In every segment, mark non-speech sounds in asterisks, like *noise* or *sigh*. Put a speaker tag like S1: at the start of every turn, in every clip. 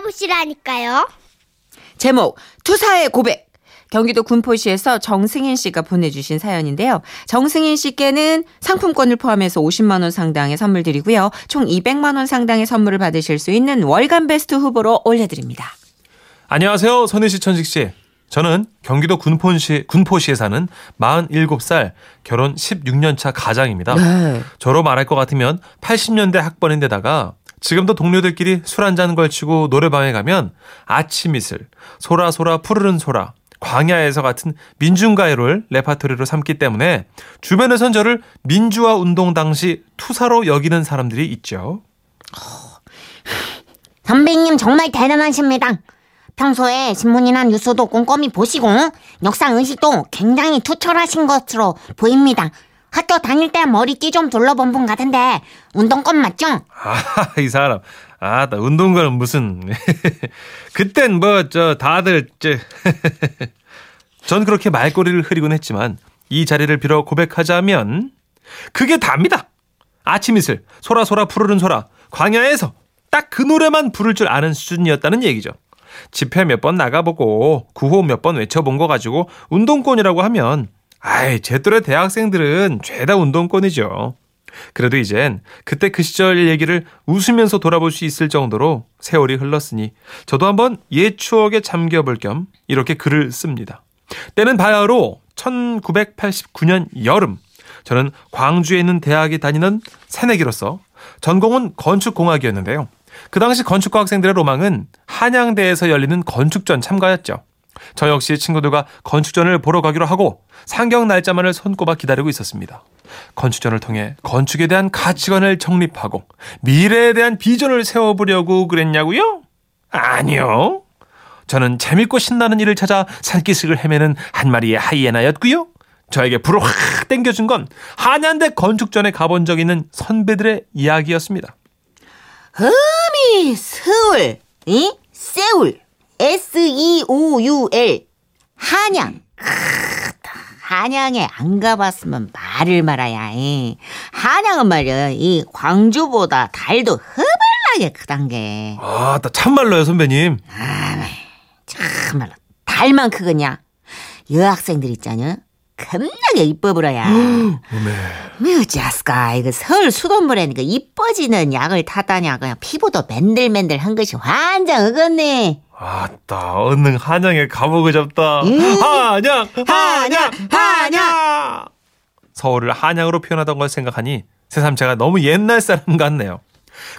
S1: 들어보시라니까요.
S2: 제목 투사의 고백. 경기도 군포시에서 정승인 씨가 보내주신 사연인데요. 정승인 씨께는 상품권을 포함해서 50만 원 상당의 선물 드리고요. 총 200만 원 상당의 선물을 받으실 수 있는 월간 베스트 후보로 올려드립니다.
S3: 안녕하세요. 선희 씨, 천식 씨. 저는 경기도 군포시, 군포시에 사는 47살 결혼 16년 차 가장입니다.
S2: 네.
S3: 저로 말할 것 같으면 80년대 학번인데다가 지금도 동료들끼리 술 한잔 걸치고 노래방에 가면 아침 이슬, 솔아 솔아 푸르른 솔아, 광야에서 같은 민중가요를 레파토리로 삼기 때문에 주변에선 저를 민주화 운동 당시 투사로 여기는 사람들이 있죠.
S4: 선배님 정말 대단하십니다. 평소에 신문이나 뉴스도 꼼꼼히 보시고 역사 의식도 굉장히 투철하신 것으로 보입니다. 학교 다닐 때 머리띠 좀 둘러본 분 같은데 운동권 맞죠?
S3: 아, 이 사람. 아, 나 운동과는 무슨. *laughs* 그땐 뭐, 저, 다들, 저. *laughs* 전 그렇게 말꼬리를 흐리곤 했지만, 이 자리를 빌어 고백하자면, 그게 답니다. 아침 이슬, 소라 소라 푸르른 소라, 광야에서 딱 그 노래만 부를 줄 아는 수준이었다는 얘기죠. 집회 몇 번 나가보고, 구호 몇 번 외쳐본 거 가지고, 운동권이라고 하면, 아이, 제 또래 대학생들은 죄다 운동권이죠. 그래도 이젠 그때 그 시절 얘기를 웃으면서 돌아볼 수 있을 정도로 세월이 흘렀으니 저도 한번 옛 추억에 잠겨볼 겸 이렇게 글을 씁니다. 때는 바야흐로 1989년 여름 저는 광주에 있는 대학에 다니는 새내기로서 전공은 건축공학이었는데요. 그 당시 건축과 학생들의 로망은 한양대에서 열리는 건축전 참가였죠. 저 역시 친구들과 건축전을 보러 가기로 하고 상경 날짜만을 손꼽아 기다리고 있었습니다. 건축전을 통해 건축에 대한 가치관을 정립하고 미래에 대한 비전을 세워보려고 그랬냐고요? 아니요. 저는 재밌고 신나는 일을 찾아 산기슭을 헤매는 한 마리의 하이에나였고요. 저에게 불을 확 땡겨준 건 한양대 건축전에 가본 적 있는 선배들의 이야기였습니다.
S4: 흠이 서울, 이 세울, S-E-O-U-L, 한양. 한양에 안 가봤으면 말을 말아야 해. 한양은 말이야, 이 광주보다 달도 허벌나게 크단 게.
S3: 아, 나 참말로요, 선배님.
S4: 참말로 달만 크겠냐? 여학생들 있잖여. 겁나게 이뻐 보여야. *gasps* 뭐 어찌하스까 이거 서울 수돗물에니까 이뻐지는 약을 타다냐 그냥 피부도 맨들맨들한 것이 완전 어긋네.
S3: 아따, 얼른 한양에 가보고 잡다.
S4: 음.
S3: 한양, 한양,
S4: 한양!
S3: 서울을 한양으로 표현하던 걸 생각하니 새삼 제가 너무 옛날 사람 같네요.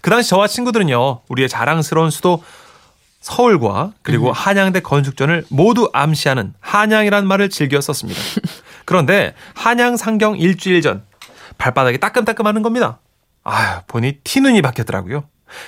S3: 그 당시 저와 친구들은요, 우리의 자랑스러운 수도 서울과 그리고
S4: 음.
S3: 한양대 건축전을 모두 암시하는 한양이란 말을 즐겨 썼습니다. *laughs* 그런데 한양 상경 일주일 전 발바닥이 따끔따끔하는 겁니다. 아, 보니 티눈이 박혔더라고요.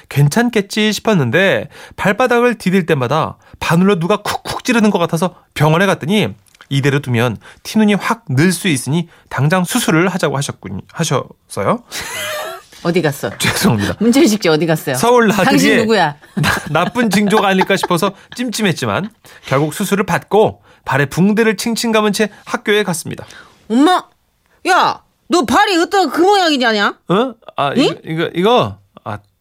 S3: 괜찮겠지 싶었는데 발바닥을 디딜 때마다 바늘로 누가 쿡쿡 찌르는 것 같아서 병원에 갔더니 이대로 두면 티눈이 확 늘 수 있으니 당장 수술을 하자고 하셨군 하셨어요. *laughs*
S2: 어디 갔어? *laughs*
S3: 죄송합니다.
S2: 문천식 씨 어디 갔어요?
S3: 서울
S2: 당신
S3: 나들이에
S2: 누구야? *laughs*
S3: 나, 쁜 징조가 아닐까 싶어서 찜찜했지만 결국 수술을 받고 발에 붕대를 칭칭 감은 채 학교에 갔습니다.
S2: 엄마, 야, 너 발이 어떤 그 모양이냐냐?
S3: 어? 아 이거 이거, 이거 아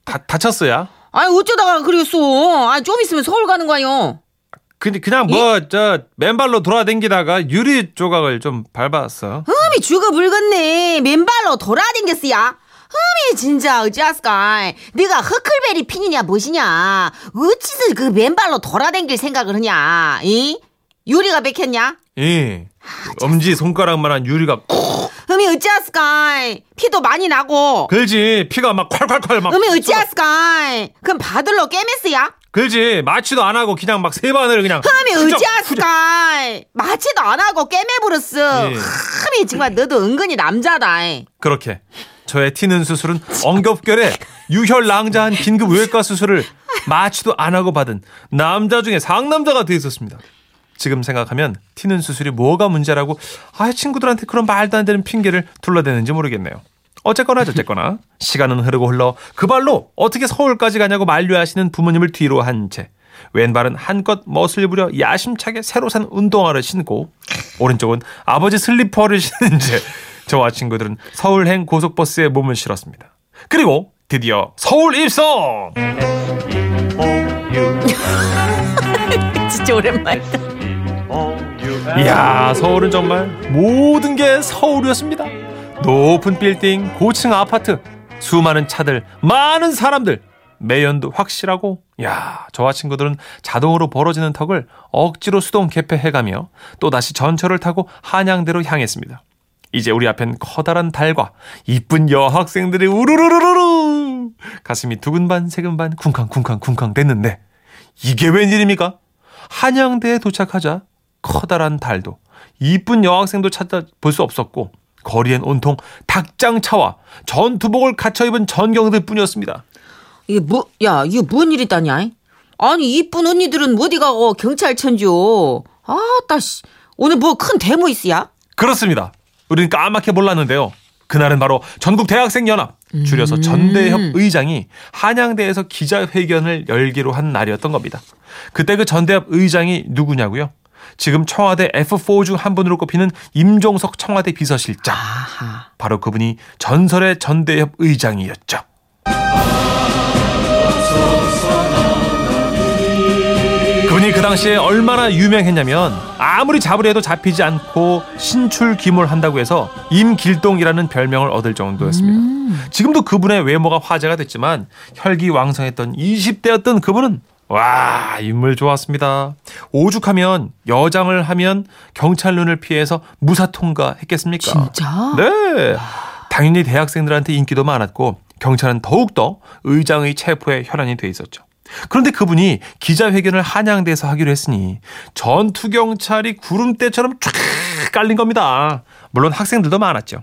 S3: 다, 다쳤어요.
S2: 아니 어쩌다가 그랬어? 아 좀 있으면 서울 가는 거 아니요?
S3: 근데 그냥 뭐 저 맨발로 돌아다니다가 유리 조각을 좀 밟았어.
S2: 흠이 죽어 물겠네. 맨발로 돌아댕겼어야. 흠이 진짜 어찌하스까. 네가 허클베리 핀이냐 무엇이냐. 어찌서 그 맨발로 돌아댕길 생각을 하냐. 이? 유리가 맥혔냐?
S3: 예. 엄지 손가락만한 유리가 콕
S2: 흠이 어찌하스까. 피도 많이 나고.
S3: 글지 피가 막 콸콸콸 막.
S2: 흠이 어찌하스까. 그럼 바들로 깨맸어야?
S3: 글지 마취도 안 하고 그냥 막세 반을 그냥.
S2: 흠이. 어찌하스까. 마취도 안 하고 깨매버렸어.
S3: 예.
S2: 흠이 정말 너도 은근히 남자다.
S3: 그렇게 저의 튀는 수술은 엉겹결에 유혈 낭자한 긴급 외과 수술을 마취도 안 하고 받은 남자 중에 상남자가 돼 있었습니다. 지금 생각하면 튀는 수술이 뭐가 문제라고 아 친구들한테 그런 말도 안 되는 핑계를 둘러대는지 모르겠네요. 어쨌거나 저쨌거나 *laughs* 시간은 흐르고 흘러 그 발로 어떻게 서울까지 가냐고 만류하시는 부모님을 뒤로 한 채 왼발은 한껏 멋을 부려 야심차게 새로 산 운동화를 신고 오른쪽은 아버지 슬리퍼를 신은 채 저와 친구들은 서울행 고속버스에 몸을 실었습니다. 그리고 드디어 서울 입성! *laughs*
S2: 진짜 오랜만이다.
S3: 이야 서울은 정말 모든 게 서울이었습니다. 높은 빌딩, 고층 아파트, 수많은 차들, 많은 사람들, 매연도 확실하고, 야 저와 친구들은 자동으로 벌어지는 턱을 억지로 수동 개폐해가며 또다시 전철을 타고 한양대로 향했습니다. 이제 우리 앞엔 커다란 달과 이쁜 여학생들이 우르르르르 가슴이 두근반 세근반 쿵쾅쿵쾅 쿵쾅 됐는데 이게 웬일입니까? 한양대에 도착하자 커다란 달도 이쁜 여학생도 찾아볼 수 없었고 거리엔 온통 닭장차와 전투복을 갖춰 입은 전경들 뿐이었습니다.
S2: 이게 뭐, 야, 이게 뭔 일이다냐? 아니, 이쁜 언니들은 어디 가고 경찰천지요? 아 따, 씨. 오늘 뭐 큰 데모 있어야?
S3: 그렇습니다. 우리는 까맣게 몰랐는데요. 그날은 바로 전국 대학생 연합 줄여서 전대협 의장이 한양대에서 기자회견을 열기로 한 날이었던 겁니다. 그때 그 전대협 의장이 누구냐고요? 지금 청와대 F4 중 한 분으로 꼽히는 임종석 청와대 비서실장.
S2: 아하.
S3: 바로 그분이 전설의 전대협 의장이었죠. 그분이 그 당시에 얼마나 유명했냐면 아무리 잡으려 해도 잡히지 않고 신출귀몰한다고 해서 임길동이라는 별명을 얻을 정도였습니다. 지금도 그분의 외모가 화제가 됐지만 혈기왕성했던 20대였던 그분은 와 인물 좋았습니다. 오죽하면 여장을 하면 경찰 눈을 피해서 무사 통과했겠습니까?
S2: 진짜?
S3: 네. 당연히 대학생들한테 인기도 많았고 경찰은 더욱더 의장의 체포에 혈안이 돼 있었죠. 그런데 그분이 기자회견을 한양대에서 하기로 했으니 전투 경찰이 구름대처럼 쫙 깔린 겁니다. 물론 학생들도 많았죠.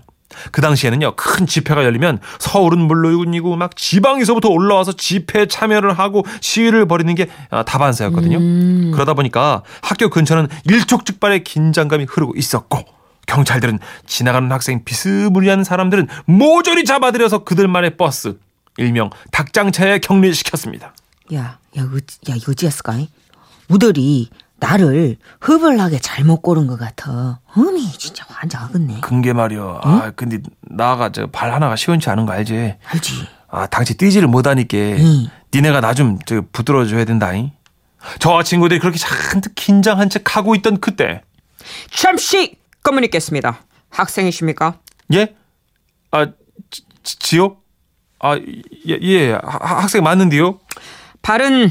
S3: 그 당시에는요 큰 집회가 열리면 서울은 물론이고 막 지방에서부터 올라와서 집회에 참여를 하고 시위를 벌이는 게 아, 다반사였거든요. 그러다 보니까 학교 근처는 일촉즉발의 긴장감이 흐르고 있었고 경찰들은 지나가는 학생 비스무리한 사람들은 모조리 잡아들여서 그들만의 버스 일명 닭장차에 격리시켰습니다.
S2: 야, 야, 어, 야, 이거 어찌했을까? 우들이 나를 허벌나게 잘못 고른 것 같아. 어미, 진짜 완전 어긋네.
S3: 근게 말이야. 아 근데 나가 저 발 하나가 시원치 않은 거 알지?
S2: 알지?
S3: 아 당시 뛰지를 못하니까
S2: 응.
S3: 니네가 나 좀저 붙들어 줘야 된다잉. 저와 친구들이 그렇게 잔뜩 긴장한 척 하고 있던 그때
S2: 잠시 검문 있겠습니다. 학생이십니까?
S3: 예? 아 지, 지- 지요? 아 예, 예 하- 학생 맞는데요?
S2: 발은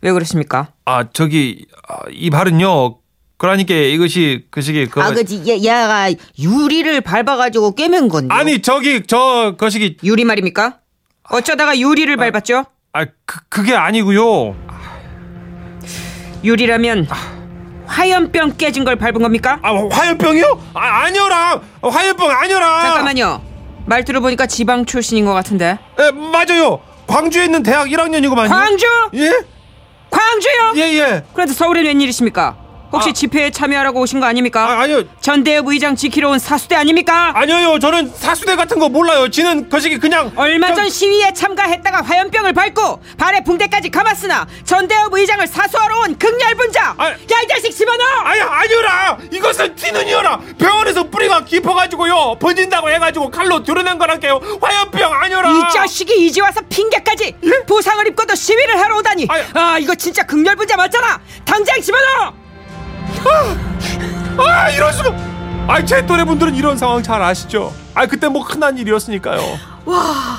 S2: 왜 그러십니까?
S3: 아 저기 아, 이 발은요. 그러니까 이것이 그 시기 그
S2: 아, 그지, 얘, 얘가 유리를 밟아가지고 꿰맨 건데.
S3: 아니 저기 저 거시기
S2: 유리 말입니까? 어쩌다가 유리를 밟았죠?
S3: 아 그, 그게 아니고요.
S2: 유리라면 화염병 깨진 걸 밟은 겁니까?
S3: 아 화염병이요? 아 아니어라 화염병 아니어라.
S2: 잠깐만요. 말투를 보니까 지방 출신인 것 같은데.
S3: 예 맞아요. 광주에 있는 대학 1학년이고만요.
S2: 광주?
S3: 예?
S2: 광주요?
S3: 예 예.
S2: 그래도 서울엔 웬일이십니까? 혹시
S3: 아.
S2: 집회에 참여하라고 오신 거 아닙니까?
S3: 아 아니요.
S2: 전대협 의장 지키러 온 사수대 아닙니까?
S3: 아니요, 저는 사수대 같은 거 몰라요. 지는 거시기 그냥
S2: 얼마
S3: 저-
S2: 전 시위에 참가했다가 화염병을 밟고 발에 붕대까지 감았으나 전대협 의장을 사수하러 온 극렬분자!
S3: 아.
S2: 야이 자식 집어넣어!
S3: 아니 아니오라. 이것은 튀는이어라. 병원에서 뿌리가 깊어가지고요. 번진다고 해가지고 칼로 드러낸 거랄게요. 화염병 아니오라.
S2: 이 자식이 이제 와서 핑계까지
S3: 예?
S2: 부상을 입고도 시위를 하러 오다니
S3: 아유.
S2: 아 이거 진짜 극렬분자 맞잖아 당장 집어넣어
S3: 아 이럴 수가. 아 제 또래 분들은 이런 상황 잘 아시죠? 아 그때 뭐 흔한 일이었으니까요.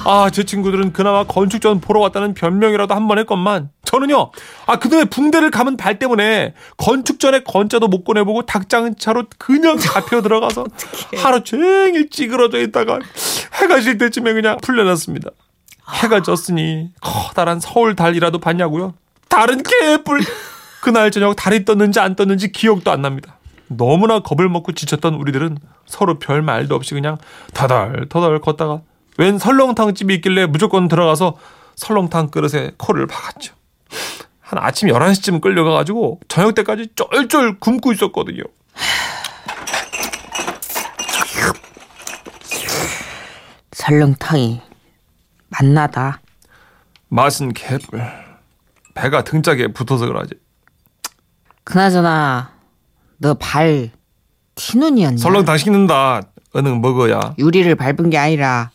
S3: 아제 친구들은 그나마 건축전 보러 왔다는 변명이라도 한 번 했건만 저는요. 아 그동안 붕대를 감은 발 때문에 건축전에 건자도 못 꺼내보고 닭장차로 그냥 *laughs* 잡혀 들어가서 하루 종일 찌그러져 있다가 해가 질 때쯤에 그냥 풀려났습니다. 해가 졌으니 커다란 서울 달이라도 봤냐고요? 달은 개뿔. 그날 저녁 달이 떴는지 안 떴는지 기억도 안 납니다. 너무나 겁을 먹고 지쳤던 우리들은 서로 별 말도 없이 그냥 터덜터덜 걷다가 웬 설렁탕 집이 있길래 무조건 들어가서 설렁탕 그릇에 코를 박았죠. 한 아침 11시쯤 끌려가가지고 저녁 때까지 쫄쫄 굶고 있었거든요.
S2: 설렁탕이 맛나다
S3: 맛은 개뿔. 배가 등짝에 붙어서 그러지.
S2: 그나저나 너 발 티눈이었냐?
S3: 설렁탕 시킨다. 은행 먹어야.
S2: 유리를 밟은 게 아니라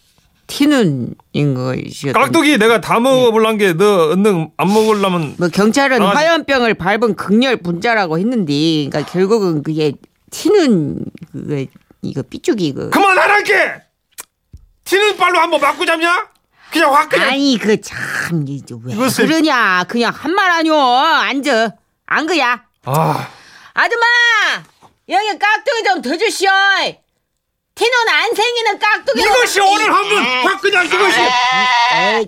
S2: 티눈인 것이
S3: 깍두기 내가 다 먹어볼란 게너 은능 안 먹으려면
S2: 뭐 경찰은
S3: 아,
S2: 화염병을 밟은 극렬 분자라고 했는데 그러니까 결국은 그게 티는 그 이거 삐죽이 그.
S3: 그만하라게 티는 빨로 한번 맞고 잡냐? 그냥 확 그냥.
S2: 아니 그 참 이제 왜
S3: 이것을-
S2: 그러냐. 그냥 한 말 아니오. 앉아. 안 그야
S3: 아
S2: 아줌마 여기 깍두기 좀 더 주시오 티는 안 생기는 깍두기
S3: 이것이 오늘 한번 확 그냥 이것이
S2: 에이,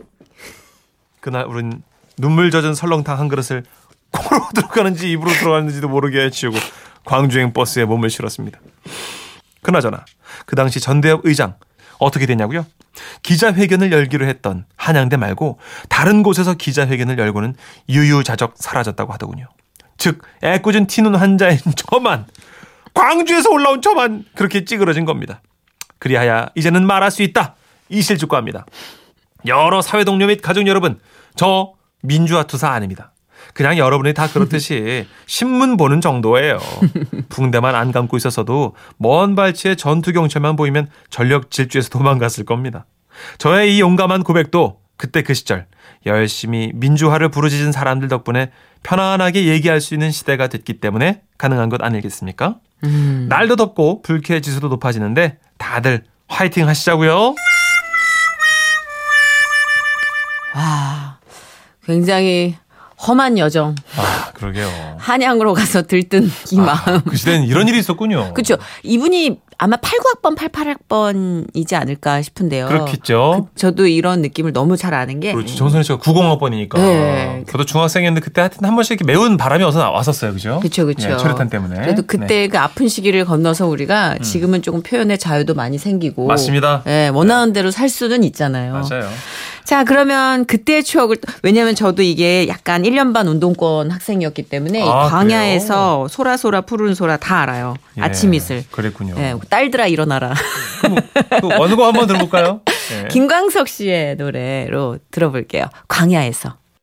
S3: 그날 우린 눈물 젖은 설렁탕 한 그릇을 코로 *laughs* 들어가는지 입으로 들어가는지도 모르게 치우고 광주행 버스에 몸을 실었습니다. 그나저나 그 당시 전대협 의장 어떻게 됐냐고요? 기자회견을 열기로 했던 한양대 말고 다른 곳에서 기자회견을 열고는 유유자적 사라졌다고 하더군요. 즉 애꿎은 티눈 환자인 *laughs* 저만 광주에서 올라온 저만 그렇게 찌그러진 겁니다. 그리하여 이제는 말할 수 있다. 이실직고합니다. 여러 사회 동료 및 가족 여러분, 저 민주화 투사 아닙니다. 그냥 여러분이 다 그렇듯이 *laughs* 신문 보는 정도예요. 붕대만 안 감고 있었어도 먼 발치에 전투 경찰만 보이면 전력 질주해서 도망갔을 겁니다. 저의 이 용감한 고백도 그때 그 시절 열심히 민주화를 부르짖은 사람들 덕분에 편안하게 얘기할 수 있는 시대가 됐기 때문에 가능한 것 아니겠습니까? 날도 덥고 불쾌 지수도 높아지는데 다들 화이팅 하시자고요.
S2: 와 굉장히 험한 여정
S3: 아, 그러게요.
S2: 한양으로 가서 들뜬 이 마음
S3: 그 시대는 이런 일이 있었군요.
S2: 그렇죠. 이분이 아마 89학번, 88학번이지 않을까 싶은데요.
S3: 그렇겠죠.
S2: 그- 저도 이런 느낌을 너무 잘 아는 게
S3: 그렇죠. 정선희 씨가 90학번이니까.
S2: 네.
S3: 저도 중학생이었는데 그때 하여튼 한 번씩 이렇게 매운 바람이 어서 나왔었어요. 그죠?
S2: 그렇죠, 그렇죠.
S3: 네, 철회탄 때문에.
S2: 그래도 그때
S3: 네. 음.
S2: 그 아픈 시기를 건너서 우리가 지금은 조금 표현의 자유도 많이 생기고
S3: 맞습니다.
S2: 예, 원하는 대로 살 수는 있잖아요.
S3: 맞아요.
S2: 자, 그러면 그때의 추억을 또- 왜냐면 저도 이게 약간 1년 반 운동권 학생이었기 때문에
S3: 아,
S2: 광야에서 소라소라 푸른 소라 다 알아요.
S3: 예,
S2: 아침 이슬.
S3: 그랬군요.
S2: 예, 딸들아 일어나라.
S3: 그 어느 거 한번 들어볼까요? 네. *laughs*
S2: 김광석 씨의 노래로 들어볼게요. 광야에서.